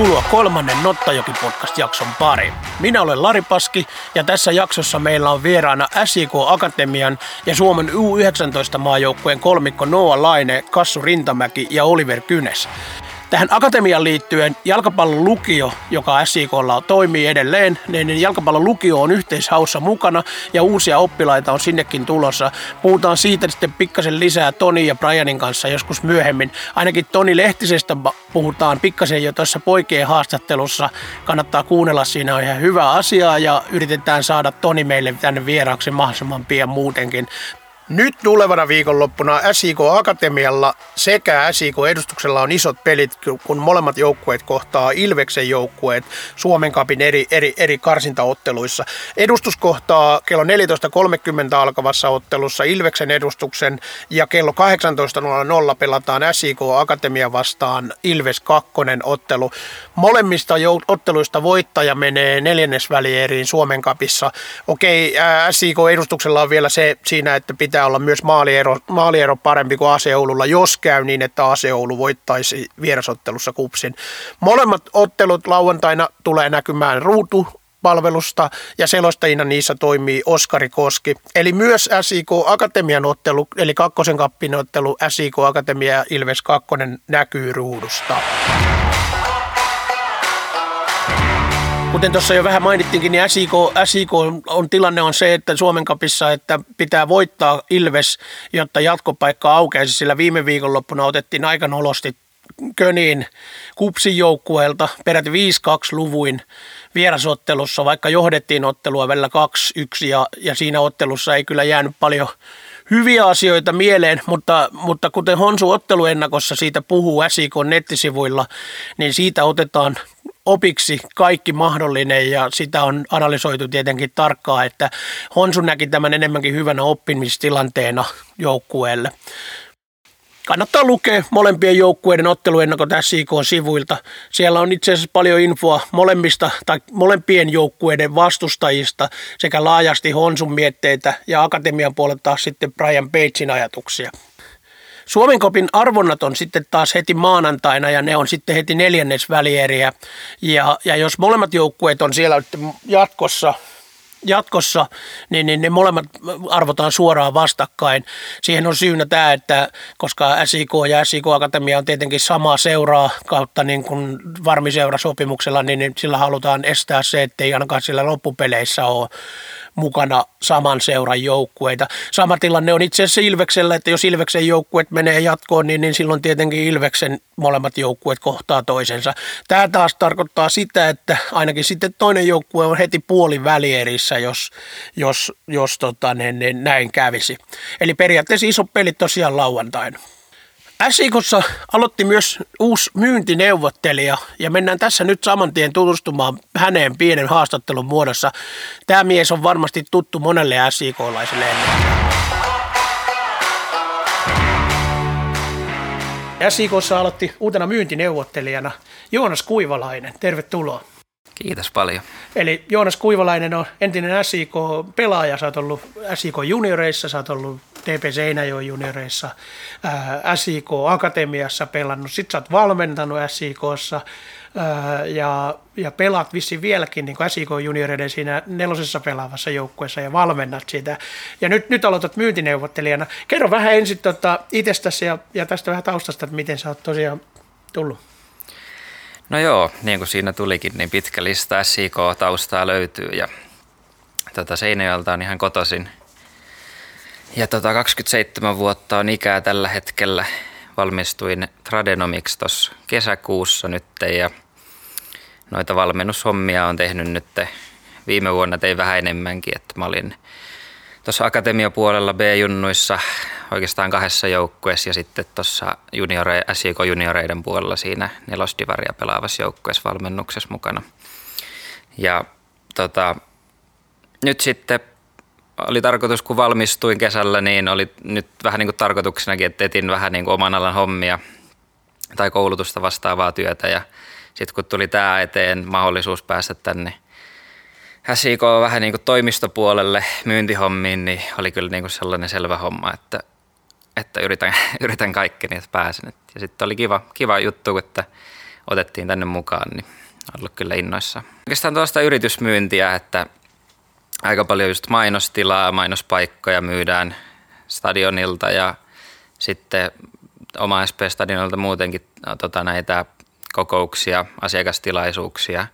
Tervetuloa kolmannen Nottajoki-podcast-jakson pariin. Minä olen Lari Paski ja tässä jaksossa meillä on vieraana SIK Akatemian ja Suomen U19-maajoukkueen kolmikko Noa Laine, Kassu Rintamäki ja Oliver Kynes. Tähän akatemian liittyen jalkapallon lukio, joka SIKlla toimii edelleen, niin jalkapallon lukio on yhteishaussa mukana ja uusia oppilaita on sinnekin tulossa. Puhutaan siitä sitten pikkasen lisää Toni ja Brianin kanssa joskus myöhemmin. Ainakin Toni Lehtisestä puhutaan pikkasen jo tuossa poikien haastattelussa. Kannattaa kuunnella, siinä on ihan hyvä asia ja yritetään saada Toni meille tänne vieraaksi mahdollisimman pian muutenkin. Nyt tulevana viikonloppuna SIK Akatemialla sekä SIK Edustuksella on isot pelit, kun molemmat joukkueet kohtaa Ilveksen joukkueet Suomen kapin eri, eri, eri karsintaotteluissa. Edustus kohtaa kello 14.30 alkavassa ottelussa Ilveksen edustuksen ja kello 18.00 pelataan SIK Akatemia vastaan Ilves 2 ottelu. Molemmista otteluista voittaja menee neljännesvälieriin Suomen kapissa. Okei, SIK Edustuksella on vielä se siinä, että pitää pitää olla myös maaliero, maaliero parempi kuin Aseoululla, jos käy niin, että Aseoulu voittaisi vierasottelussa kupsin. Molemmat ottelut lauantaina tulee näkymään ruutu palvelusta ja selostajina niissä toimii Oskari Koski. Eli myös SIK Akatemian ottelu, eli kakkosen kappin ottelu SIK Akatemia Ilves 2 näkyy ruudusta. Kuten tuossa jo vähän mainittiinkin, niin SIK, SIK on, tilanne on se, että Suomen kapissa, että pitää voittaa Ilves, jotta jatkopaikka aukeaisi, sillä viime viikonloppuna otettiin aika nolosti Köniin kupsin joukkueelta peräti 5-2 luvuin vierasottelussa, vaikka johdettiin ottelua välillä 2-1 ja, ja siinä ottelussa ei kyllä jäänyt paljon hyviä asioita mieleen, mutta, mutta kuten Honsu otteluennakossa siitä puhuu SIK nettisivuilla, niin siitä otetaan opiksi kaikki mahdollinen ja sitä on analysoitu tietenkin tarkkaan, että Honsu näki tämän enemmänkin hyvänä oppimistilanteena joukkueelle. Kannattaa lukea molempien joukkueiden otteluennakot SIK-sivuilta. Siellä on itse asiassa paljon infoa molemmista tai molempien joukkueiden vastustajista sekä laajasti Honsun mietteitä ja akatemian puolelta taas sitten Brian Batesin ajatuksia. Suomen kopin arvonnat on sitten taas heti maanantaina ja ne on sitten heti neljännesvälieriä. Ja, ja jos molemmat joukkueet on siellä jatkossa jatkossa, niin, niin ne molemmat arvotaan suoraan vastakkain. Siihen on syynä tämä, että koska SIK ja SIK Akatemia on tietenkin samaa seuraa kautta niin kuin varmiseurasopimuksella, niin, niin sillä halutaan estää se, ettei ainakaan sillä loppupeleissä ole mukana saman seuran joukkueita. Sama tilanne on itse asiassa Ilveksellä, että jos Ilveksen joukkueet menee jatkoon, niin, niin silloin tietenkin Ilveksen molemmat joukkueet kohtaa toisensa. Tämä taas tarkoittaa sitä, että ainakin sitten toinen joukkue on heti puoli välierissä, jos, jos, jos tota, ne, ne näin kävisi. Eli periaatteessa iso peli tosiaan lauantaina. SIKossa aloitti myös uusi myyntineuvottelija ja mennään tässä nyt saman tien tutustumaan häneen pienen haastattelun muodossa. Tämä mies on varmasti tuttu monelle SIK-laiselle SIKossa aloitti uutena myyntineuvottelijana Joonas Kuivalainen. Tervetuloa. Kiitos paljon. Eli Joonas Kuivalainen on entinen SIK-pelaaja, sä oot ollut SIK-junioreissa, sä oot ollut TP Seinäjoen junioreissa, SIK Akatemiassa pelannut, sit sä oot valmentanut SIKssa ja, ja pelaat vissiin vieläkin niin SIK junioreiden siinä nelosessa pelaavassa joukkueessa ja valmennat sitä. Ja nyt, nyt aloitat myyntineuvottelijana. Kerro vähän ensin tota itsestäsi ja, ja tästä vähän taustasta, että miten sä oot tosiaan tullut. No joo, niin kuin siinä tulikin, niin pitkä lista SIK-taustaa löytyy ja tota Seinäjoelta on ihan kotoisin. Ja tota 27 vuotta on ikää tällä hetkellä. Valmistuin tradenomiksi tuossa kesäkuussa nyt ja noita valmennushommia on tehnyt nyt. Viime vuonna tein vähän enemmänkin, että mä olin tuossa akatemiapuolella B-junnuissa oikeastaan kahdessa joukkueessa ja sitten tuossa juniore, SIK junioreiden puolella siinä nelosdivaria pelaavassa joukkueessa valmennuksessa mukana. Ja tota, nyt sitten oli tarkoitus, kun valmistuin kesällä, niin oli nyt vähän niin kuin tarkoituksenakin, että etin vähän niin kuin oman alan hommia tai koulutusta vastaavaa työtä ja sitten kun tuli tämä eteen mahdollisuus päästä tänne – SIK vähän niin kuin toimistopuolelle myyntihommiin, niin oli kyllä niin kuin sellainen selvä homma, että, että yritän, yritän kaikkeni, että pääsen. Ja sitten oli kiva, kiva juttu, että otettiin tänne mukaan, niin ollut kyllä innoissa. Oikeastaan tuosta yritysmyyntiä, että aika paljon just mainostilaa, mainospaikkoja myydään stadionilta ja sitten oma SP-stadionilta muutenkin no, tota, näitä kokouksia, asiakastilaisuuksia.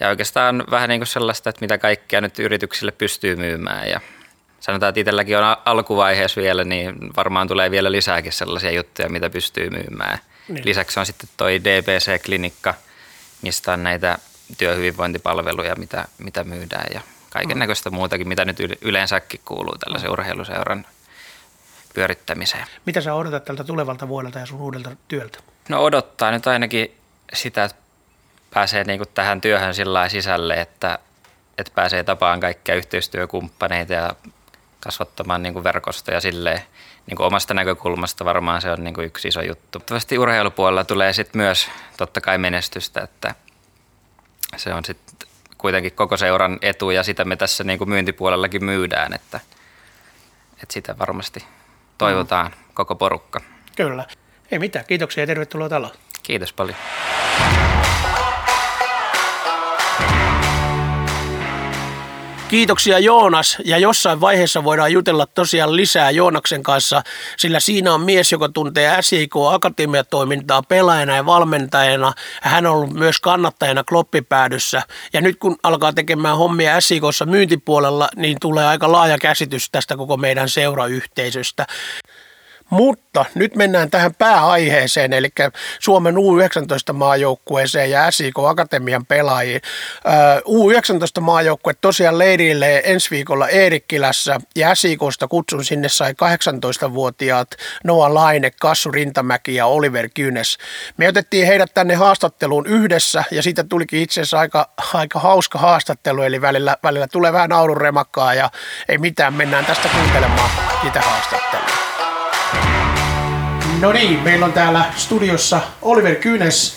Ja oikeastaan vähän niin kuin sellaista, että mitä kaikkea nyt yrityksille pystyy myymään ja sanotaan, että itselläkin on alkuvaiheessa vielä, niin varmaan tulee vielä lisääkin sellaisia juttuja, mitä pystyy myymään. Niin. Lisäksi on sitten toi DPC-klinikka, mistä on näitä työhyvinvointipalveluja, mitä, mitä myydään ja kaiken näköistä muutakin, mitä nyt yleensäkin kuuluu tällaisen urheiluseuran pyörittämiseen. Mitä sä odotat tältä tulevalta vuodelta ja sun uudelta työltä? No odottaa nyt ainakin sitä, että pääsee niin kuin tähän työhön sillä sisälle, että, että pääsee tapaan kaikkia yhteistyökumppaneita ja kasvattamaan niin kuin verkostoja silleen, niin kuin omasta näkökulmasta varmaan se on niin kuin yksi iso juttu. Toivottavasti urheilupuolella tulee sitten myös totta kai menestystä, että se on sitten kuitenkin koko seuran etu ja sitä me tässä niin kuin myyntipuolellakin myydään, että, että sitä varmasti toivotaan mm. koko porukka. Kyllä. Ei mitään. Kiitoksia ja tervetuloa taloon. Kiitos paljon. Kiitoksia Joonas ja jossain vaiheessa voidaan jutella tosiaan lisää Joonaksen kanssa, sillä siinä on mies, joka tuntee SIK Akatemiatoimintaa pelaajana ja valmentajana. Hän on ollut myös kannattajana kloppipäädyssä ja nyt kun alkaa tekemään hommia SIKssa myyntipuolella, niin tulee aika laaja käsitys tästä koko meidän seurayhteisöstä. Mutta nyt mennään tähän pääaiheeseen, eli Suomen U19-maajoukkueeseen ja SIK Akatemian pelaajiin. U19 maajoukkue tosiaan leirille ensi viikolla Eerikkilässä ja SIKsta kutsun sinne sai 18-vuotiaat Noa Laine, Kassu Rintamäki ja Oliver Kynes. Me otettiin heidät tänne haastatteluun yhdessä ja siitä tulikin itse asiassa aika, aika hauska haastattelu, eli välillä, välillä tulee vähän naurunremakkaa ja ei mitään, mennään tästä kuuntelemaan sitä haastattelua. No niin, meillä on täällä studiossa Oliver Kynes,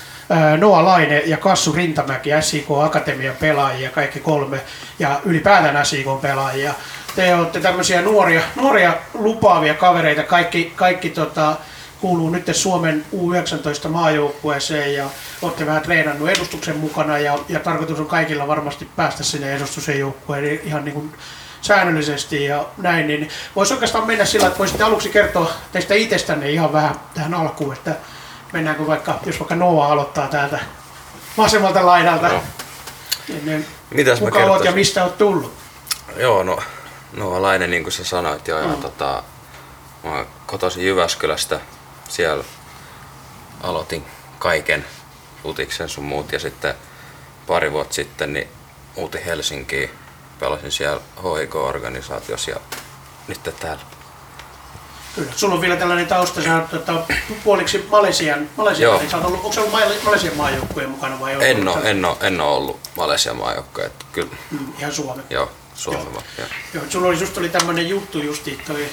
Noa Laine ja Kassu Rintamäki, SIK Akatemian pelaajia, kaikki kolme, ja ylipäätään SIK pelaajia. Te olette tämmöisiä nuoria, nuoria lupaavia kavereita, kaikki, kaikki tota, kuuluu nyt Suomen U19 maajoukkueeseen ja olette vähän treenannut edustuksen mukana ja, ja tarkoitus on kaikilla varmasti päästä sinne edustuksen joukkueen ihan niin kuin säännöllisesti ja näin, niin voisi oikeastaan mennä sillä, että voisitte aluksi kertoa teistä itsestänne ihan vähän tähän alkuun, että mennäänkö vaikka, jos vaikka Noa aloittaa täältä vasemmalta laidalta. No. Niin, Mitäs kuka olet ja mistä olet tullut? Joo, no Noa Laine, niin kuin sä sanoit jo, mm. ja tota, mä oon kotoisin Jyväskylästä, siellä aloitin kaiken futiksen sun muut ja sitten pari vuotta sitten niin muutin Helsinkiin pelasin siellä HIK-organisaatiossa ja nyt täällä. Kyllä. Sulla on vielä tällainen tausta, sä oot tota, puoliksi Malesian, Malesian Joo. Niin ollut, onko se ollut Malesian maajoukkueen mukana vai? En ole, en, ole, en ole ollut Malesian maajoukkueen, kyllä. Mm, ihan Suomen. Joo, Suomen. Joo. Joo. Joo, sulla oli just oli tämmöinen juttu justi, toi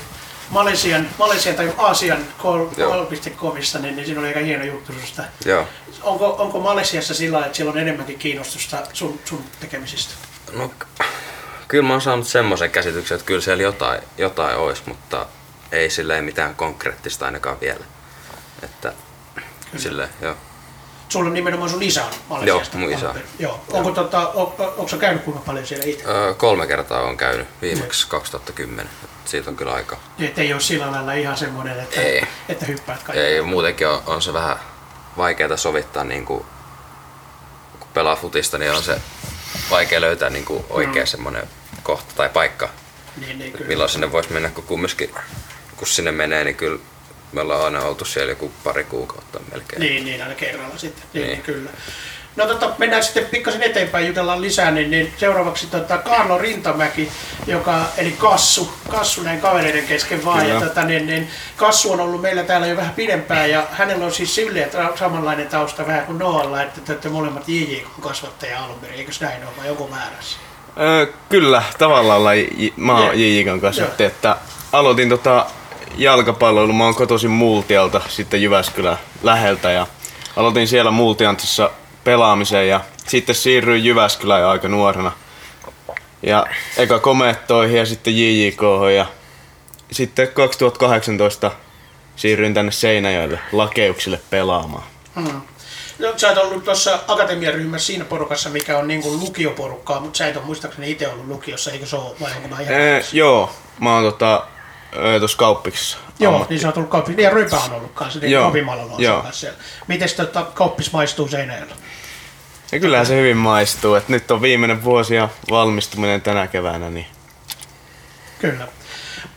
Malesian, Malesian tai Aasian call.comissa, niin, niin siinä oli aika hieno juttu susta. Joo. Onko, onko Malesiassa sillä että siellä on enemmänkin kiinnostusta sun, sun tekemisistä? No kyllä mä oon saanut semmoisen käsityksen, että kyllä siellä jotain, jotain olisi, mutta ei silleen mitään konkreettista ainakaan vielä. Että kyllä. silleen, joo. Sulla on nimenomaan sun isä Malesiasta? Joo, mun isä. Joo. Onko, tota, on, onko sä käynyt kuinka paljon siellä itse? Öö, kolme kertaa on käynyt, viimeksi 2010. Siitä on kyllä aika. Että ei ole sillä lailla ihan semmoinen, että, ei. että hyppäät kaikki. Ei, muutenkin on, on se vähän vaikeaa sovittaa, niin kuin, kun pelaa futista, niin on se vaikea löytää niin kuin oikea mm. semmoinen kohta tai paikka, niin, niin, kyllä. milloin sinne voisi mennä, kun kumminkin kun sinne menee, niin kyllä me ollaan aina oltu siellä joku pari kuukautta melkein. Niin, niin aina kerralla sitten, niin, niin. niin kyllä. No tota, mennään sitten pikkasen eteenpäin, jutellaan lisää, niin, niin seuraavaksi tota, Kaarlo Rintamäki, joka, eli Kassu, Kassu näin kavereiden kesken vaan. Ja, tota, niin, niin, Kassu on ollut meillä täällä jo vähän pidempään ja hänellä on siis silleen samanlainen tausta vähän kuin Noalla, että te olette molemmat JJ kasvattaja alun perin, eikö näin ole vai joku määrässä? Öö, kyllä, tavallaan laji, mä oon JJ kasvattaja, että aloitin tota jalkapalloilu, mä oon kotoisin Multialta, sitten Jyväskylän läheltä ja aloitin siellä Multiantissa pelaamiseen ja sitten siirryin Jyväskylään jo aika nuorena. Ja eka komettoihin ja sitten JJK ja sitten 2018 siirryin tänne Seinäjoelle lakeuksille pelaamaan. Hmm. No, sä oot ollut tuossa akatemiaryhmässä siinä porukassa, mikä on niin kuin lukioporukkaa, mutta sä et ole muistaakseni itse ollut lukiossa, eikö se ole, vai onko mä ihan Ee, väärässä? joo, mä oon tota, tuossa kauppiksessa. Joo, ammatti- niin sä oot ollut kauppis. Niin ja Rypä on ollut kanssa, niin Joo, Opimalla on joo. kanssa siellä. Mites tota, kauppis maistuu Seinäjällä? Ja kyllähän se hyvin maistuu, että nyt on viimeinen vuosi ja valmistuminen tänä keväänä, niin Kyllä.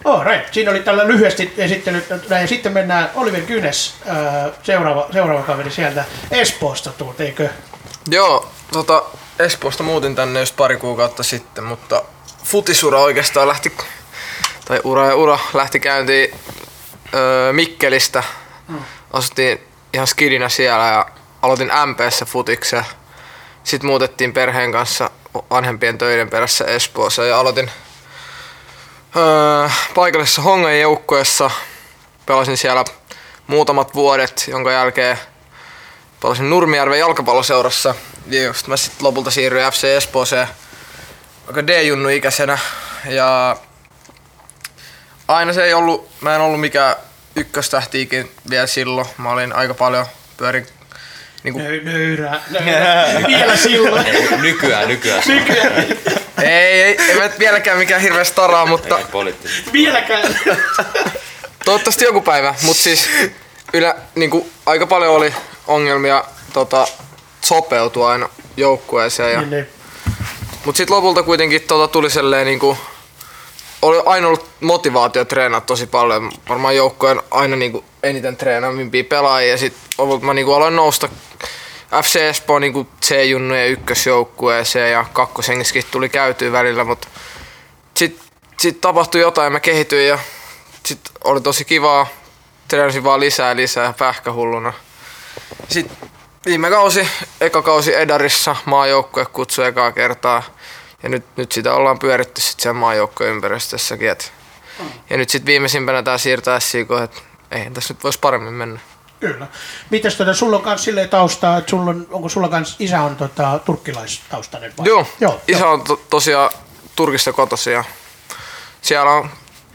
All right. Siinä oli tällä lyhyesti esittelyt. Ja sitten mennään Oliver Kynes, ää, seuraava, seuraava kaveri sieltä Espoosta tuut, eikö? Joo, tota, Espoosta muutin tänne just pari kuukautta sitten, mutta futisura oikeastaan lähti, tai ura ja ura lähti käyntiin öö, Mikkelistä. Asuttiin ihan skidinä siellä ja aloitin MPssä futiksen. Sitten muutettiin perheen kanssa vanhempien töiden perässä Espoossa ja aloitin öö, paikallisessa Hongan joukkueessa. Pelasin siellä muutamat vuodet, jonka jälkeen pelasin Nurmijärven jalkapalloseurassa. Ja just mä sitten lopulta siirryin FC Espooseen aika D-junnu ikäisenä. Ja aina se ei ollut, mä en ollut mikään ykköstähtiikin vielä silloin. Mä olin aika paljon pyörin niinku, Nö, nöyrää, nöyrää. Vielä silloin. Nykyään, nykyään. Nykyään. ei, ei, ei mä vieläkään mikään hirveä staraa, mutta Ei poliittisesti. Vieläkään. toivottavasti joku päivä. Mut siis ylä, niinku, aika paljon oli ongelmia tota, sopeutua aina joukkueeseen. Ja, Niin, niin. Mut sit lopulta kuitenkin tota tuli selleen niinku, oli aina ollut motivaatio treenata tosi paljon. Varmaan joukkojen aina niinku eniten treenaavimpia pelaajia. Ja sit lopulta mä niinku aloin nousta FC Espoo niinku C-junnujen ykkösjoukkueeseen ja kakkosengiskin tuli käytyä välillä, mutta sit, sit tapahtui jotain ja mä kehityin ja sit oli tosi kivaa. Treenasin vaan lisää ja lisää pähkähulluna. Sitten viime kausi, eka kausi Edarissa maajoukkue kutsui ekaa kertaa. Ja nyt, nyt sitä ollaan pyöritty sitten sen maajoukkojen ympäristössäkin. Et. Ja nyt sitten viimeisimpänä tää siirtää SIK, että eihän tässä nyt voisi paremmin mennä. Kyllä. Mites tota, sulla on kans silleen taustaa, että sulla on, onko sulla kans isä on tota, turkkilaistaustainen vai? Joo, Joo, isä joo. on to, tosiaan Turkista kotoisin ja siellä on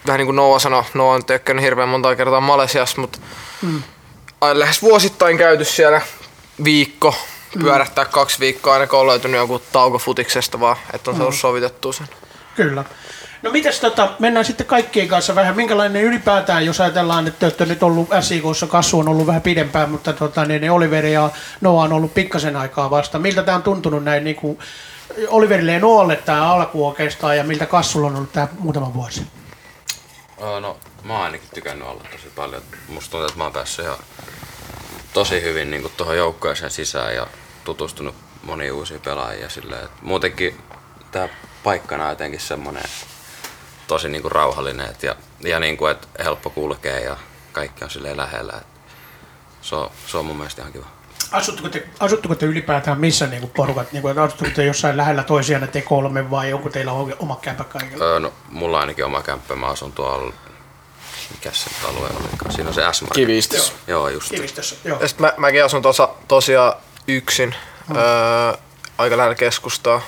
vähän niin kuin Noa sanoi, Noa on tökkännyt hirveän monta kertaa Malesiassa, mutta mm. lähes vuosittain käyty siellä viikko, pyörähtää kaksi viikkoa aina kun on löytynyt joku tauko futiksesta vaan, että on saanut sovitettua sen. Kyllä. No mites tota, mennään sitten kaikkien kanssa vähän, minkälainen ylipäätään, jos ajatellaan, että te olette nyt ollut SIKssa, kasvu on ollut vähän pidempään, mutta tota, niin ne Oliveri ja Noa on ollut pikkasen aikaa vasta. Miltä tämä on tuntunut näin niin kuin Oliverille ja Noalle tämä alku oikeastaan ja miltä kasvulla on ollut tämä muutama vuosi? No, mä oon ainakin tykännyt olla tosi paljon. Musta tuntuu, että mä oon päässyt ihan tosi hyvin niin tuohon joukkueeseen sisään ja tutustunut moniin uusiin pelaajia silleen, muutenkin tää paikkana on jotenkin semmonen tosi niin kuin rauhallinen et ja, ja niin kuin, että helppo kulkea ja kaikki on silleen lähellä. Et se, on, se on mun mielestä ihan kiva. Asutteko te, asutteko te ylipäätään missä niin kuin porukat, niin kuin, asutteko te jossain lähellä toisiaan te kolme vai onko teillä oma kämpä kaikilla? Öö, no, mulla on ainakin oma kämppä, mä asun tuolla, mikä se alue olikaan, siinä on se s Kivistössä. Joo, just. Kivistössä, joo. Ja mä, mäkin asun tosa, tosiaan yksin, mm. öö, aika lähellä keskustaa.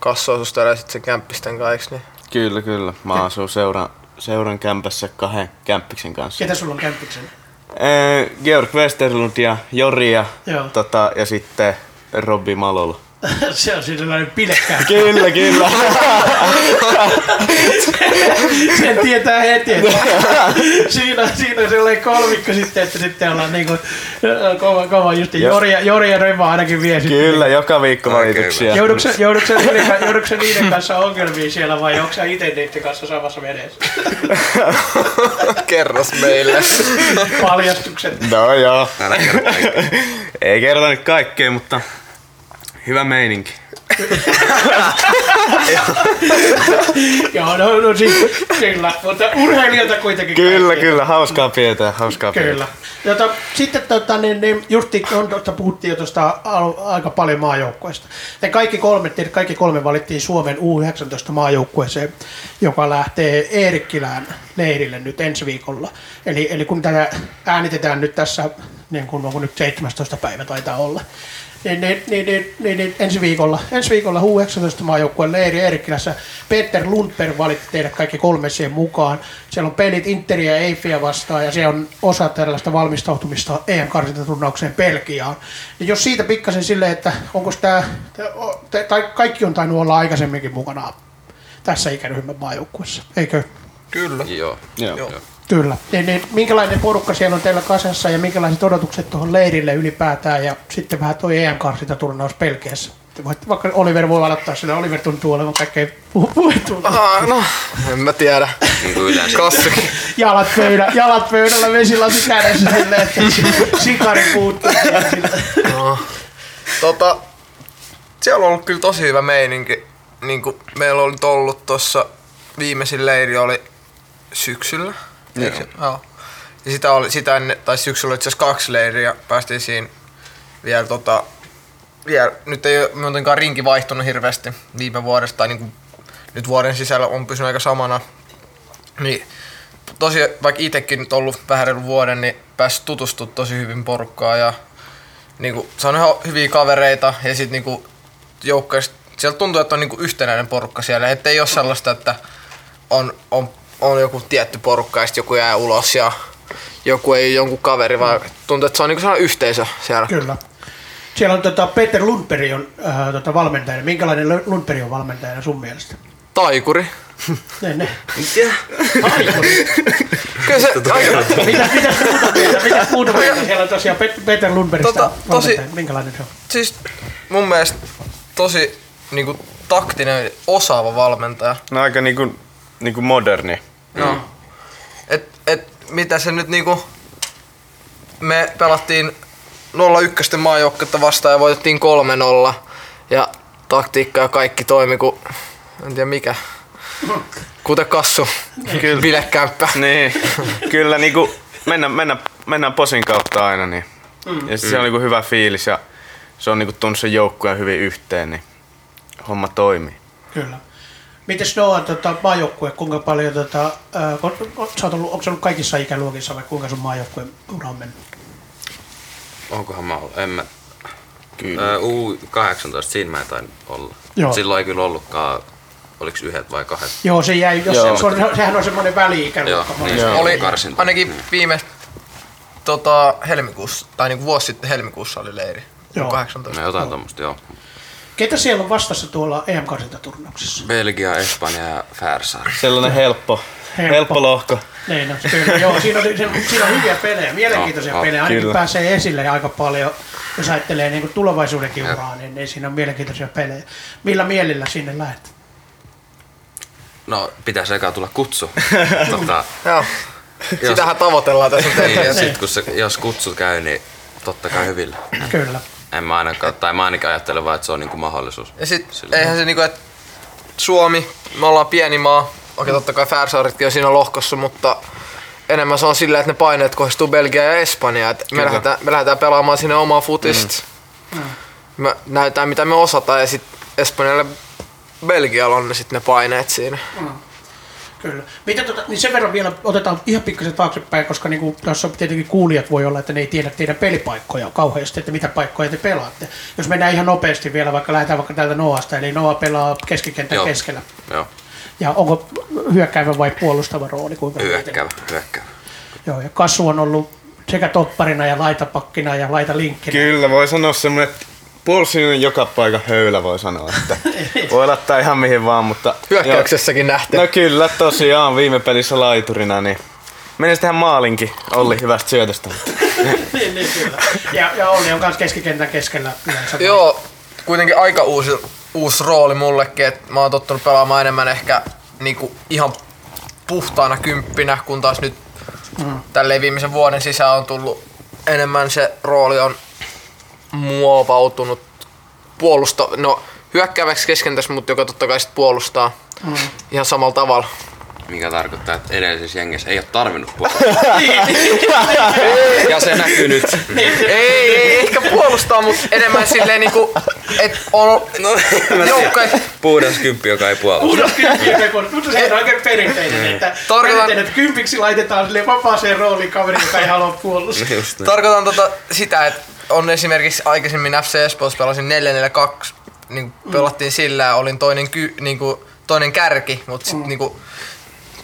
Kassu asustelee sit sen kämppisten kanssa, niin kyllä, kyllä. Mä asun seuran, seuran kämpässä kahden kämppiksen kanssa. Ketä sulla on kämppiksen? Ee, Georg Westerlund ja Jori ja, Joo. tota, ja sitten Robbi Malolla. se on sellainen pilekkää. Kyllä, kyllä. Sen tietää heti, että siinä, siinä on sellainen kolmikko sitten, että sitten ollaan niinku kova, kova just Jori, ja- Jori ja Reva ainakin vie sitten. kyllä, joka viikko valituksia. Joudutko sä- joudutko niiden, joudutko kanssa ongelmiin siellä vai onko sä itse niiden kanssa samassa vedessä? kerros meille. Paljastukset. No joo. Kerro. Ei kerrota nyt kaikkea, mutta hyvä meininki. Joo, no, no siis, kyllä. Mutta urheilijoita kuitenkin. Kyllä, kaikki. kyllä. Hauskaa pidetään, hauskaa Kyllä. Jota, sitten tota, niin, niin justi, on, tuosta puhuttiin jo tuosta al- aika paljon maajoukkueesta. Te kaikki kolme, kaikki kolme valittiin Suomen U19 maajoukkueeseen, joka lähtee Eerikkilään leirille nyt ensi viikolla. Eli, eli kun tätä äänitetään nyt tässä, niin kuin onko nyt 17. päivä taitaa olla, niin, niin, niin, niin, niin, niin ensi viikolla, ensi viikolla HU19 maajoukkueen leiri Eerikkilässä. Peter Lundberg valitti teidät kaikki kolme siihen mukaan. Siellä on pelit Interia ja Eiffiä vastaan ja se on osa tällaista valmistautumista em karsintaturnaukseen Belgiaan. Ja jos siitä pikkasen silleen, että onko tämä, tai kaikki on tainnut olla aikaisemminkin mukana tässä ikäryhmän maajoukkuessa, eikö? Kyllä. Joo. Joo. Joo. Kyllä. Niin, niin, minkälainen porukka siellä on teillä kasassa ja minkälaiset odotukset tuohon leirille ylipäätään ja sitten vähän tuo em turnaus Pelkiässä. Voit, vaikka Oliver voi aloittaa sillä, Oliver tuntuu olevan kaikkein puhuttu. Ah, no, en mä tiedä. Niin kuin yleensä. Kassakin. Jalat, pöydä, jalat pöydällä, vesilasi kädessä silleen, että sikari puuttuu. No. Tota, siellä on ollut kyllä tosi hyvä meininki. Niin kuin meillä nyt ollut tuossa viimeisin leiri oli syksyllä. Se- Joo. Ja sitä, oli, sitä ennen, tai syksyllä itse asiassa kaksi leiriä. Päästiin siinä vielä tota, vielä, nyt ei ole muutenkaan rinki vaihtunut hirveästi viime vuodesta, tai niin kuin nyt vuoden sisällä on pysynyt aika samana. Niin tosi, vaikka itsekin nyt ollut vähän reilu vuoden, niin päässyt tutustumaan tosi hyvin porukkaa ja niinku, se on ihan hyviä kavereita ja sit niinku joukkueesta, sieltä tuntuu, että on niinku yhtenäinen porukka siellä, että ei ole sellaista, että on, on, on joku tietty porukka ja joku jää ulos ja joku ei jonkun kaveri, vaan tuntuu, että se on niinku sellainen yhteisö siellä. Kyllä. Siellä on tota, Peter Lundberg on äh, tota, valmentajana. Minkälainen Lu- Lundberg on valmentajana sun mielestä? Taikuri. Ne, ne. Mitä? Kyllä se, Mitä, mitä muuta mieltä? Mitä muuta mieltä? Siellä on tosiaan Pet- Peter Lundbergista Tota, tosi- valmentaja. Minkälainen se on? siis mun mielestä tosi niinku taktinen, osaava valmentaja. No aika niinku, niinku moderni. Joo. Et, et, mitä se nyt niinku... Me pelattiin 0-1 maajoukkuetta vastaan ja voitettiin 3-0. Ja taktiikka ja kaikki toimi kuin... En tiedä mikä. Kuten kassu. Kyllä. Bilekämppä. Niin, kyllä niinku mennään, mennään, mennään posin kautta aina niin. Ja sit se on niinku hyvä fiilis ja se on niinku tunnut sen joukkueen hyvin yhteen, niin homma toimii. Kyllä. Mites Noah, tota, maajoukkue, kuinka paljon, tota, äh, kun, sä oot ollut, onko se ollut kaikissa ikäluokissa vai kuinka sun maajoukkueen ura on mennyt? Onkohan mä ollut? En mä. Kyllä. Öö, U18, siinä mä en tainnut olla. Joo. Silloin ei kyllä ollutkaan, oliks yhdet vai kahdet? Joo, se jäi, jos Joo. se, on, sehän on semmoinen väli-ikäluokka. Joo, niin se Oli karsinta. ainakin viime tota, helmikuussa, tai niinku vuosi sitten helmikuussa oli leiri. Joo. 18. No jotain tommoista, joo. Ketä siellä on vastassa tuolla em turnauksessa Belgia, Espanja ja Färsaari. Sellainen helppo, Helppo. helppo, lohko. Niin, no, kyllä, joo, siinä on, siinä on hyviä pelejä, mielenkiintoisia Joo, pelejä, ainakin kyllä. pääsee esille aika paljon. Jos ajattelee niin kuin tulevaisuudenkin uraa, niin, niin siinä on mielenkiintoisia pelejä. Millä mielellä sinne lähdet? No, pitäisi eka tulla kutsu. tota, Joo. Sitähän tavoitellaan tässä niin, ja eteenpäin. sit kun se, jos kutsu käy, niin totta kai hyvillä. Kyllä. En mä ainakaan, tai mä ainakin ajattelen vaan, että se on niinku mahdollisuus. Ja sit Sillä- eihän se niinku, että Suomi, me ollaan pieni maa, okei totta kai Färsaaritkin on siinä lohkossa, mutta enemmän se on sillä, että ne paineet kohdistuu Belgiaan ja Espanjaan. Et me, lähdetään, me lähdetään pelaamaan sinne omaa futista. Mm. Me näytetään mitä me osataan ja sit Espanjalle Belgialla on ne, sit ne paineet siinä. Kyllä. Mitä tota, niin sen verran vielä otetaan ihan pikkasen taaksepäin, koska niin kuin, tuossa tietenkin kuulijat voi olla, että ne ei tiedä teidän pelipaikkoja kauheasti, että mitä paikkoja te pelaatte. Jos mennään ihan nopeasti vielä, vaikka lähdetään vaikka täältä Noasta, eli Noa pelaa keskikentän Joo. keskellä. Joo, Ja onko hyökkäävä vai puolustava rooli? Kuinka hyökkävä, hyökkävä. Joo, ja Kassu on ollut sekä topparina ja laitapakkina ja laitalinkkinä. Kyllä, voi sanoa semmonen, että puolustaminen joka paikan höylä voi sanoa, että voi laittaa ihan mihin vaan, mutta... Hyökkäyksessäkin nähty. No kyllä, tosiaan viime pelissä laiturina, niin menisi tähän maalinkin Olli hyvästä syötöstä. niin, niin, kyllä. Ja, ja Olli on myös keskikentän keskellä yleensä. Joo, kuitenkin aika uusi, uusi rooli mullekin, että mä oon tottunut pelaamaan enemmän ehkä niinku ihan puhtaana kymppinä, kun taas nyt mm. tälleen viimeisen vuoden sisään on tullut enemmän se rooli on muovautunut puolusta, no hyökkääväksi keskentässä, mutta joka totta kai sit puolustaa mm. ihan samalla tavalla. Mikä tarkoittaa, että edellisessä jengessä ei ole tarvinnut puolella. ja se näkyy nyt. ei, ei, ehkä puolustaa, mutta enemmän silleen niinku, että on No, tiedän. Puhdas kymppi, joka ei puolusta. Puhdas kymppi, mutta se on aika perinteinen, että Tarkoitan- perinteinen, että kympiksi laitetaan sille vapaaseen rooliin kaveri, joka ei halua puolustaa. Tarkoitan tota sitä, että on esimerkiksi aikaisemmin FC Espoossa pelasin 4-4-2, niin pelattiin sillä ja olin toinen, ky, niin kuin, toinen kärki, mutta sitten niin kuin,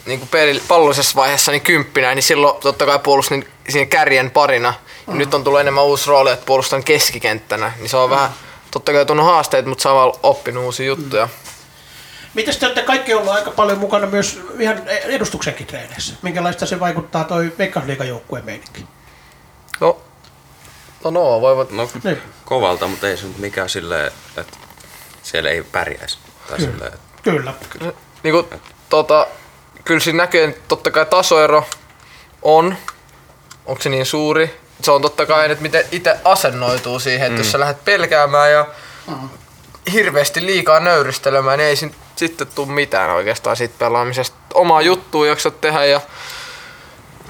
niin kuin peli, pallollisessa vaiheessa niin kymppinä, niin silloin totta kai puolustin siinä kärjen parina. Ja Nyt on tullut enemmän uusi rooli, että puolustan keskikenttänä, niin se on vähän totta kai tunnut haasteet, mutta samalla oppinut uusia juttuja. Miten te olette kaikki ollut aika paljon mukana myös ihan edustuksenkin treeneissä? Minkälaista se vaikuttaa toi Veikkausliigajoukkueen meininki? No, no, no voivat... No Niin. kovalta, mutta ei se nyt mikään silleen, että siellä ei pärjäisi. Tai Kyllä. silleen, että Kyllä. Niinku, tota, kyllä siinä näkyy, että totta kai tasoero on. Onko se niin suuri? Se on totta kai, että miten itse asennoituu siihen, että jos sä lähdet pelkäämään ja hirveästi liikaa nöyristelemään, niin ei sin- sitten tule mitään oikeastaan siitä pelaamisesta. Omaa juttua jaksat tehdä ja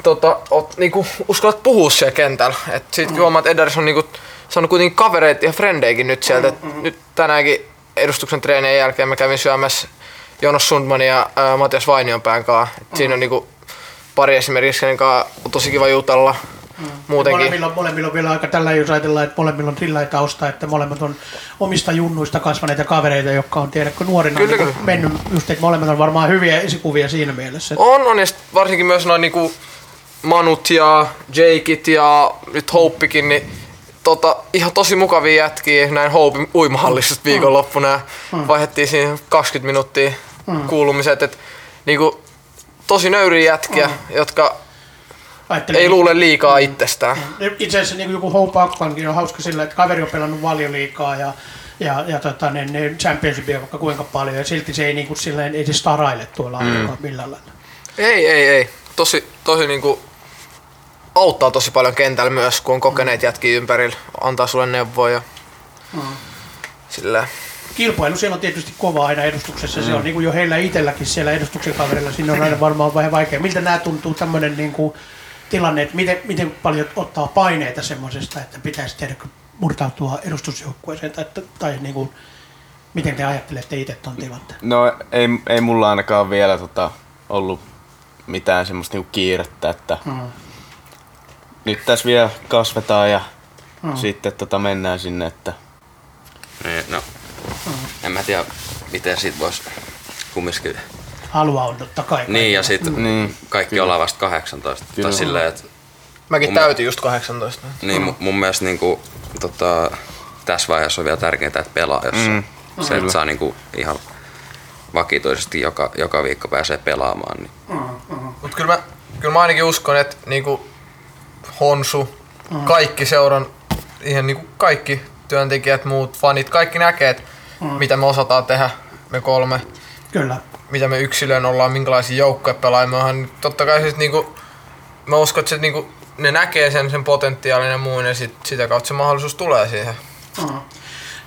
tota, oot, niinku, uskallat puhua siellä kentällä. Et siitä mm. huomaat, että Edars on niinku, saanut kuitenkin kavereita ja frendeikin nyt sieltä. Mm, Nyt tänäänkin edustuksen treenien jälkeen mä kävin syömässä Jonas Sundmanin ja ää, Matias Vainionpään kanssa. Et Siinä on niinku pari esimerkiksi, kenen kanssa on tosi kiva jutella. Muutenkin. Molemmilla, on- molemmilla on vielä aika tällä, jos ajatellaan, että molemmilla on sillä tausta, että molemmat on omista junnuista kasvaneita kavereita, jotka on tiedätkö nuorina Kyllä, niin kyllä. mennyt, just että molemmat on varmaan hyviä esikuvia siinä mielessä. On, on ja sit varsinkin myös noin niinku Manut ja Jakeit ja nyt Hopekin, niin tota, ihan tosi mukavia jätkiä näin Hope uimahallissa viikonloppuna ja vaihdettiin siinä 20 minuuttia kuulumiset, että niinku tosi nöyriä jätkiä, jotka Ajattelin, ei luule liikaa itsestään. Itse asiassa niin joku Hope Akpankin on hauska sillä, että kaveri on pelannut valioliikaa ja, ja, ja tota, ne, ne championshipia vaikka kuinka paljon ja silti se ei, niin kuin, silleen, ei se staraile tuolla mm. millään lailla. Ei, ei, ei. Tosi, tosi niinku auttaa tosi paljon kentällä myös, kun on kokeneet jätkiä ympärillä, antaa sulle neuvoja. Mm. Sillä Kilpailu siellä on tietysti kova aina edustuksessa. Se on niin kuin jo heillä itselläkin siellä edustuksen kaverilla. Siinä on aina varmaan vähän vaikea. Miltä nämä tuntuu tämmöinen niin kuin tilanne, että miten, miten paljon ottaa paineita semmoisesta, että pitäisi tehdä murtautua edustusjoukkueeseen tai, tai niin kuin, miten te ajattelette itse tuon tilanteen? No ei, ei mulla ainakaan vielä tota, ollut mitään semmoista niinku kiirettä, että Mm. Nyt tässä vielä kasvetaan ja Mm. sitten tota mennään sinne, että niin, no, en mä tiedä, miten siitä voisi kumminkin. Halua on totta kai. Niin, ja sitten Niin, kaikki ollaan vasta 18. Kyllä. Tai silleen, että mäkin Mun- täytin just 18. niin, mun, mun mielestä niinku, tota, tässä vaiheessa on vielä tärkeintä, että pelaa, jos Mm. se, että saa niinku ihan vakituisesti joka, joka viikko pääsee pelaamaan. Niin. Mut kyllä mä, kyllä mä ainakin uskon, että niinku Honsu, kaikki seuran, ihan niinku kaikki työntekijät, muut fanit, kaikki näkee, että mitä me osataan tehdä, me kolme, Kyllä. mitä me yksilön ollaan, minkälaisia joukkoja niin Totta kai siis niinku, mä uskon, että se, niinku, ne näkee sen, sen potentiaalin ja muun ja sit, sitä kautta se mahdollisuus tulee siihen. Mm.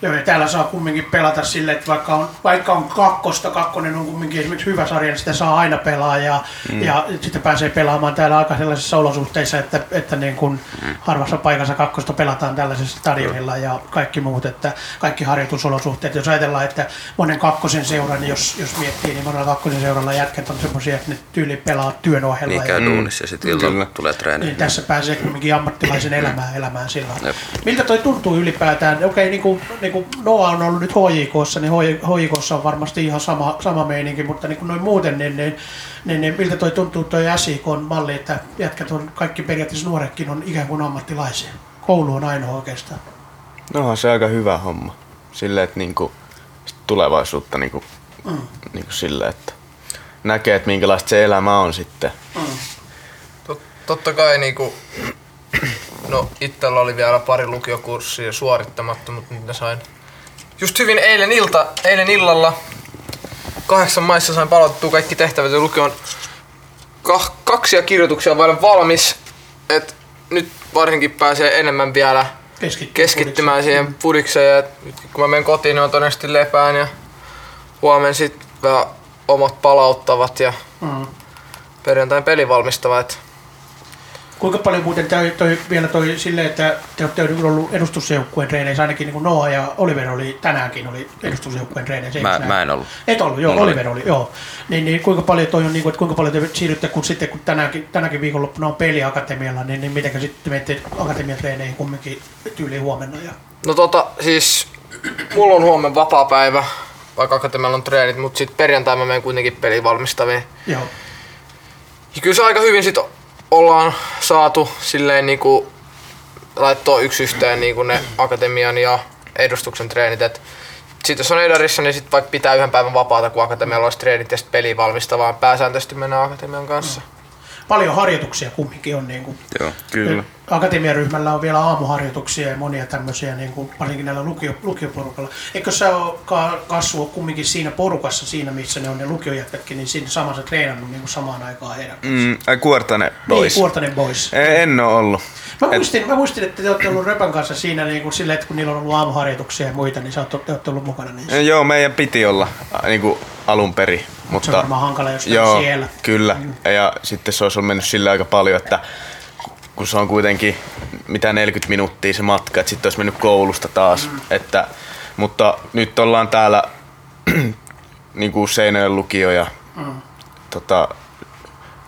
Joo, ja täällä saa kumminkin pelata silleen, että vaikka on, vaikka on kakkosta, kakkonen on kumminkin esimerkiksi hyvä sarja, niin sitä saa aina pelaa ja, mm. ja sitten pääsee pelaamaan täällä aika sellaisissa olosuhteissa, että, että niin kuin mm. harvassa paikassa kakkosta pelataan tällaisessa stadionilla ja kaikki muut, että kaikki harjoitusolosuhteet. Jos ajatellaan, että monen kakkosen seuran, jos, jos miettii, niin monella kakkosen seuralla jätkät on semmoisia, että ne tyyli pelaa työn ohella. Niin ja, käy duunissa ja sitten illalla tulee treeni. niin tässä pääsee kumminkin ammattilaisen elämään, elämään sillä. Miltä toi tuntuu ylipäätään? Okei, niin kuin, niin kuin Noa on ollut nyt HJKssa, niin HJKssa on varmasti ihan sama, sama meininki, mutta niin kuin noin muuten, niin, niin, niin, niin miltä toi tuntuu toi SIK-malli, että jätkät on, kaikki periaatteessa nuoretkin on ikään kuin ammattilaisia. Koulu on ainoa oikeastaan. no se aika hyvä homma. Silleen, että niinku sit tulevaisuutta niinku, Mm. niinku silleen, että näkee, että minkälaista se elämä on sitten. Tot, totta kai niinku, no itsellä oli vielä pari lukiokurssia suorittamatta, mutta nyt ne sain just hyvin eilen, ilta, eilen illalla kahdeksan maissa sain palautettua kaikki tehtävät ja lukio on kah, kaksi ja kirjoituksia vaille valmis. Et nyt varsinkin pääsee enemmän vielä Keskittyy keskittymään siihen pudikseen ja nyt kun mä menen kotiin, niin on todennäköisesti lepään ja huomenna sitten omat palauttavat ja Mm. perjantain peli valmistavat. Kuinka paljon muuten toi, toi, vielä toi silleen, että te olette ollut edustusjoukkueen treeneissä, ainakin niin kuin Noah ja Oliver oli tänäänkin oli edustusjoukkueen treeneissä. Mä, mä en ollut. Et ollut, joo, Mulla oli. Oliver oli, joo. Niin, niin kuinka paljon toi on, niin kuin, että kuinka paljon te siirrytte, kun sitten kun tänäkin, tänäkin viikonloppuna on peli akatemialla, niin, niin mitenkä sitten menette akatemiatreeneihin kumminkin tyyliin huomenna? Ja... No tota, siis mulla on huomenna vapaa päivä, vaikka akatemialla on treenit, mutta sitten perjantaina mä menen kuitenkin peliin valmistaviin. Joo. Ja kyllä se aika hyvin sit ollaan saatu silleen niinku laittaa yksi yhteen niinku ne akatemian ja edustuksen treenit. Et sit jos on Edarissa, niin sit vaikka pitää yhden päivän vapaata, kun akatemialla olisi treenit ja sitten peliin valmistavaan. Pääsääntöisesti mennään akatemian kanssa. Paljon harjoituksia kumminkin on. Niin kuin, Joo. Kyllä. Akatemiaryhmällä on vielä aamuharjoituksia ja monia tämmöisiä, niin kuin, varsinkin näillä lukio, lukioporukalla. Eikö sä ole ka- kasvua kumminkin siinä porukassa, siinä missä ne on ne lukiojätkätkin, niin siinä samassa treenannut niin kuin samaan aikaan heidän kanssaan? Mm, Kuortane boys. Niin, boys. E- En oo ollut. Mä muistin, mä muistin, että te olette ollut Röpän kanssa siinä niin kuin silleen, että kun niillä on ollut aamuharjoituksia ja muita, niin sä oot, te olette ollut mukana niissä. Joo, meidän piti olla niin kuin alun perin, mutta... Se on varmaan hankala, jos Joo, siellä. kyllä. Ja sitten se olisi mennyt sillä aika paljon, että kun se on kuitenkin mitä 40 minuuttia se matka, että sitten olisi mennyt koulusta taas. Mm. Että, mutta nyt ollaan täällä niin kuin Seinäjoen lukio ja Mm. tota,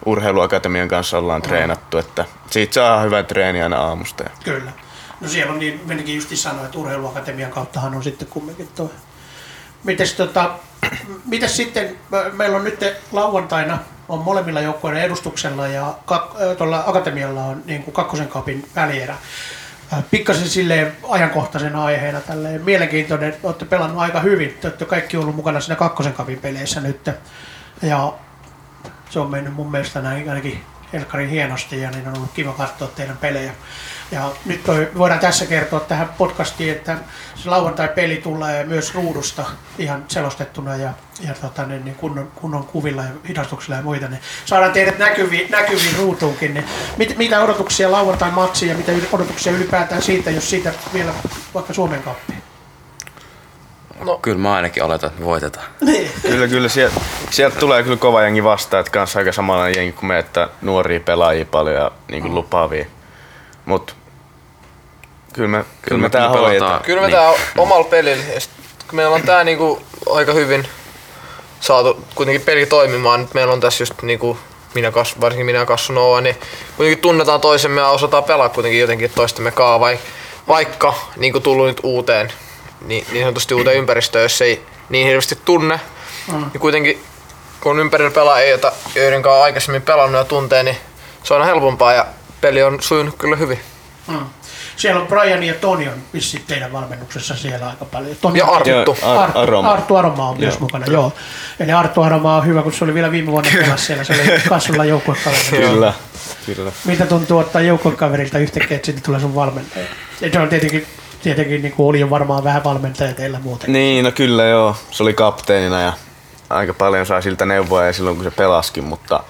urheiluakatemian kanssa ollaan treenattu, että siitä saa hyvän treeni aina aamusta. Kyllä. No siellä on niin, menikin justi sanoa, että urheiluakatemian kauttahan on sitten kumminkin toi. Mites, tota, mites sitten, me- meillä on nyt lauantaina on molemmilla joukkueiden edustuksella ja kak, tuolla akatemialla on niin kuin kakkosen kapin välierä. Pikkasen silleen ajankohtaisen aiheena tälleen mielenkiintoinen, olette pelannut aika hyvin, te olette kaikki ollut mukana siinä kakkosen kapin peleissä nyt. Ja se on mennyt mun mielestä näin ainakin helkkarin hienosti ja niin on ollut kiva katsoa teidän pelejä. Ja nyt toi, voidaan tässä kertoa tähän podcastiin, että se lauantai-peli tulee myös ruudusta ihan selostettuna ja, ja tota, niin, niin kunnon, kunnon kuvilla ja hidastuksilla ja muita. Niin saadaan teidät näkyviin, näkyviin ruutuunkin. Niin mit, mitä odotuksia lauantai-matsiin ja mitä odotuksia ylipäätään siitä, jos siitä vielä vaikka Suomen kappiin? Kyllä mä ainakin oletan, että me voitetaan. Niin. Kyllä, kyllä sieltä, sieltä tulee kyllä kova jengi vastaan, että kanssa aika samanlainen jengi kuin me, että nuoria pelaajia paljon ja niin kuin lupaavia. Mut kyllä me, kyllä me me tää kyllä pelataan. hoidetaan. Kyllä me Niin. tää omalla pelillä, ja sit, kun meillä on tää niinku aika hyvin saatu kuitenkin peli toimimaan, nyt meillä on tässä just niinku minä kas, varsinkin minä Kassu Noa, niin kuitenkin tunnetaan toisemme ja osataan pelaa kuitenkin jotenkin toistemme kaa, vai, vaikka niinku tullut nyt uuteen, niin, niin sanotusti uuteen ympäristöön, jos ei niin hirveästi tunne, mm. niin kuitenkin kun ympärillä pelaajia, joiden kanssa on aikaisemmin pelannut ja tuntee, niin se on aina helpompaa ja peli on sujunut kyllä hyvin. Mm. Siellä on Brian ja Toni on vissiin teidän valmennuksessa siellä aika paljon. Toni Ja Arttu. Joo, Ar- Arttu, Aroma. Arttu Aroma on myös Joo. mukana, joo. Eli Arttu Aroma on hyvä, kun se oli vielä viime vuonna pelasi siellä, se oli kasvulla joukkuekaveri. Kyllä, kyllä. Miltä tuntuu ottaa joukkuekaverilta yhtäkkiä, että siitä tulee sun valmentaja? Ja se on tietenkin, tietenkin niin kuin oli jo varmaan vähän valmentaja teillä muuten. Niin, no kyllä joo. Se oli kapteenina ja aika paljon sai siltä neuvoja ja silloin kun se pelaskin, mutta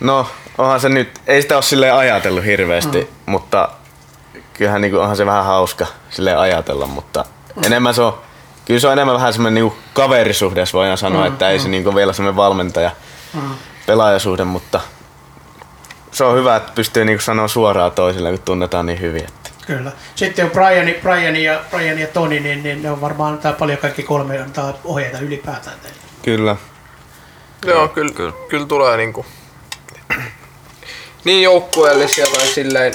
no onhan se nyt, ei sitä ole silleen ajatellut hirveästi, mm. mutta kyllähän niinku, onhan se vähän hauska silleen ajatella, mutta mm. enemmän se on, kyllä se on enemmän vähän semmoinen niinku kaverisuhde, jos voidaan sanoa, mm, että ei se niinku vielä semmoinen valmentaja Mm. pelaajasuhde, mutta se on hyvä, että pystyy niinku sanoa suoraan toisille, kun tunnetaan niin hyvin. Että. Kyllä. Sitten on Brian, Brian, ja, Brian ja Toni, niin, niin ne on varmaan antaa paljon kaikki kolme antaa ohjeita ylipäätään teille. Kyllä. Joo, kyllä, kyllä. kyllä. kyllä tulee niinku niin joukkueellisia tai silleen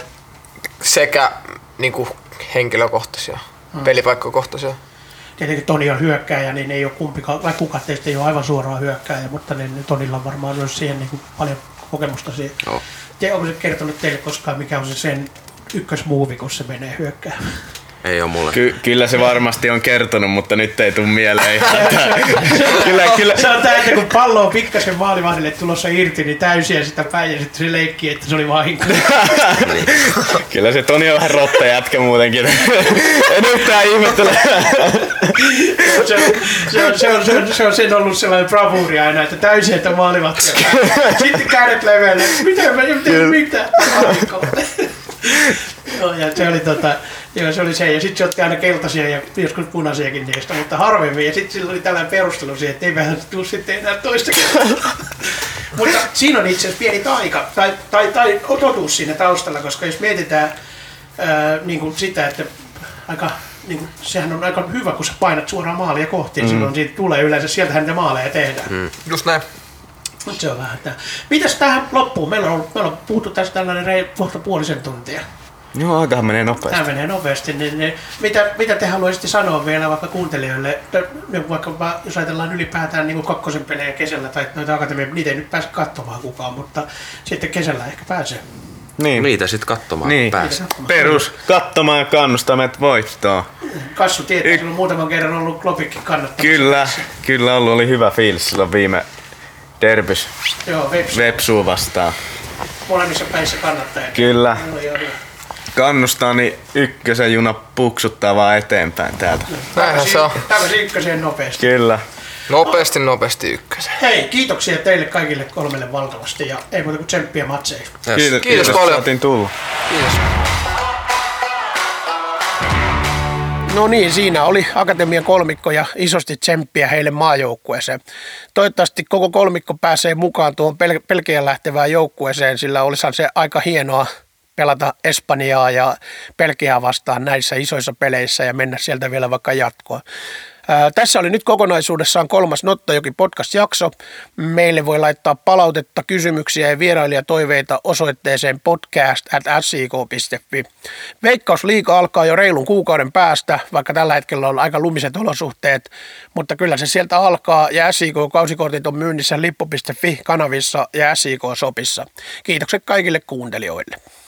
sekä niinku henkilökohtaisia, mm. pelipaikkakohtaisia. Tietenkin Toni on hyökkääjä, niin ei ole kumpikaan, vai kuka teistä ei ole aivan suoraan hyökkääjä, mutta niin Tonilla on varmaan myös siihen niin kuin paljon kokemusta siihen. Joo. Te, onko se kertonut teille koskaan, mikä on se sen ykkösmuovi, kun se menee hyökkäämään? Ei oo mulle. Ky- kyllä se varmasti on kertonut, mutta nyt ei tule mieleen. kyllä, kyllä, Se on tää, että kun pallo on pikkasen maalivahdille tulossa irti, niin täysiä sitä päin ja sitten se leikkii, että se oli vahinko. kyllä se Toni on vähän rotta jätkä muutenkin. en yhtään ihmettele. se, on, se, on, se, on, se, on, se on sen ollut sellainen bravuuri aina, että täysiä, että maalivahtia. Sitten kädet leveälle. Mitä mä en tiedä mitä. Joo, ja se oli, tota, joo, se oli se. Ja sitten se otti aina keltaisia ja joskus punaisiakin niistä, mutta harvemmin. Ja sitten sillä oli tällainen perustelu siihen, että ei vähän tule sitten enää toista kertaa. Mutta siinä on itse asiassa pieni taika tai, tai, tai totuus siinä taustalla, koska jos mietitään ää, niin kuin sitä, että aika, niin kuin, sehän on aika hyvä, kun sä painat suoraan maalia kohti, mm. silloin siitä tulee yleensä, sieltähän niitä maaleja tehdään. Mm. Just näin. Mutta se on vähän tämä. Mitäs tähän loppuun? Meillä on, meillä on puhuttu tästä tällainen rei, kohta puolisen tuntia. Joo, aikahan menee nopeasti. Tämä menee nopeasti. Niin, niin, mitä, mitä te haluaisitte sanoa vielä vaikka kuuntelijoille, niin vaikka jos ajatellaan ylipäätään niin kakkosen pelejä kesällä, tai noita akatemia, niitä ei nyt pääse katsomaan kukaan, mutta sitten kesällä ehkä pääsee. Niin. Niitä sitten katsomaan Niin. pääsee. Perus katsomaan ja kannustamet voittoa. Kassu tietää, että on muutaman kerran ollut Klopikki kannattamassa. Kyllä, kyllä ollut oli hyvä fiilis silloin viime derbys Joo, Veps, Vepsuu vastaan. molemmissa päissä kannattaa. Kyllä. Niin ykkösen juna puksuttaa vaan eteenpäin täältä. Näinhän se on. Takaisin ykköseen nopeasti. Kyllä. Nopeasti, nopeasti ykkösen. Hei, kiitoksia teille kaikille kolmelle valtavasti ja ei muuta kuin tsemppiä matseihin. Yes. Kiitos, Kiitos paljon. saatiin tulla. Kiitos. No niin, siinä oli Akatemian kolmikko ja isosti tsemppiä heille maajoukkueeseen. Toivottavasti koko kolmikko pääsee mukaan tuohon pel- Pelkiään lähtevään joukkueeseen, sillä olisihan se aika hienoa pelata Espanjaa ja Pelkiää vastaan näissä isoissa peleissä ja mennä sieltä vielä vaikka jatkoon. Ää, Tässä oli nyt kokonaisuudessaan kolmas Nottajoki podcast-jakso. Meille voi laittaa palautetta, kysymyksiä ja vierailijatoiveita osoitteeseen podcast at sik.fi. Veikkausliiga alkaa jo reilun kuukauden päästä, vaikka tällä hetkellä on aika lumiset olosuhteet, mutta kyllä se sieltä alkaa ja SIK-kausikortit on myynnissä lippu.fi kanavissa ja SIK-sopissa. Kiitokset kaikille kuuntelijoille.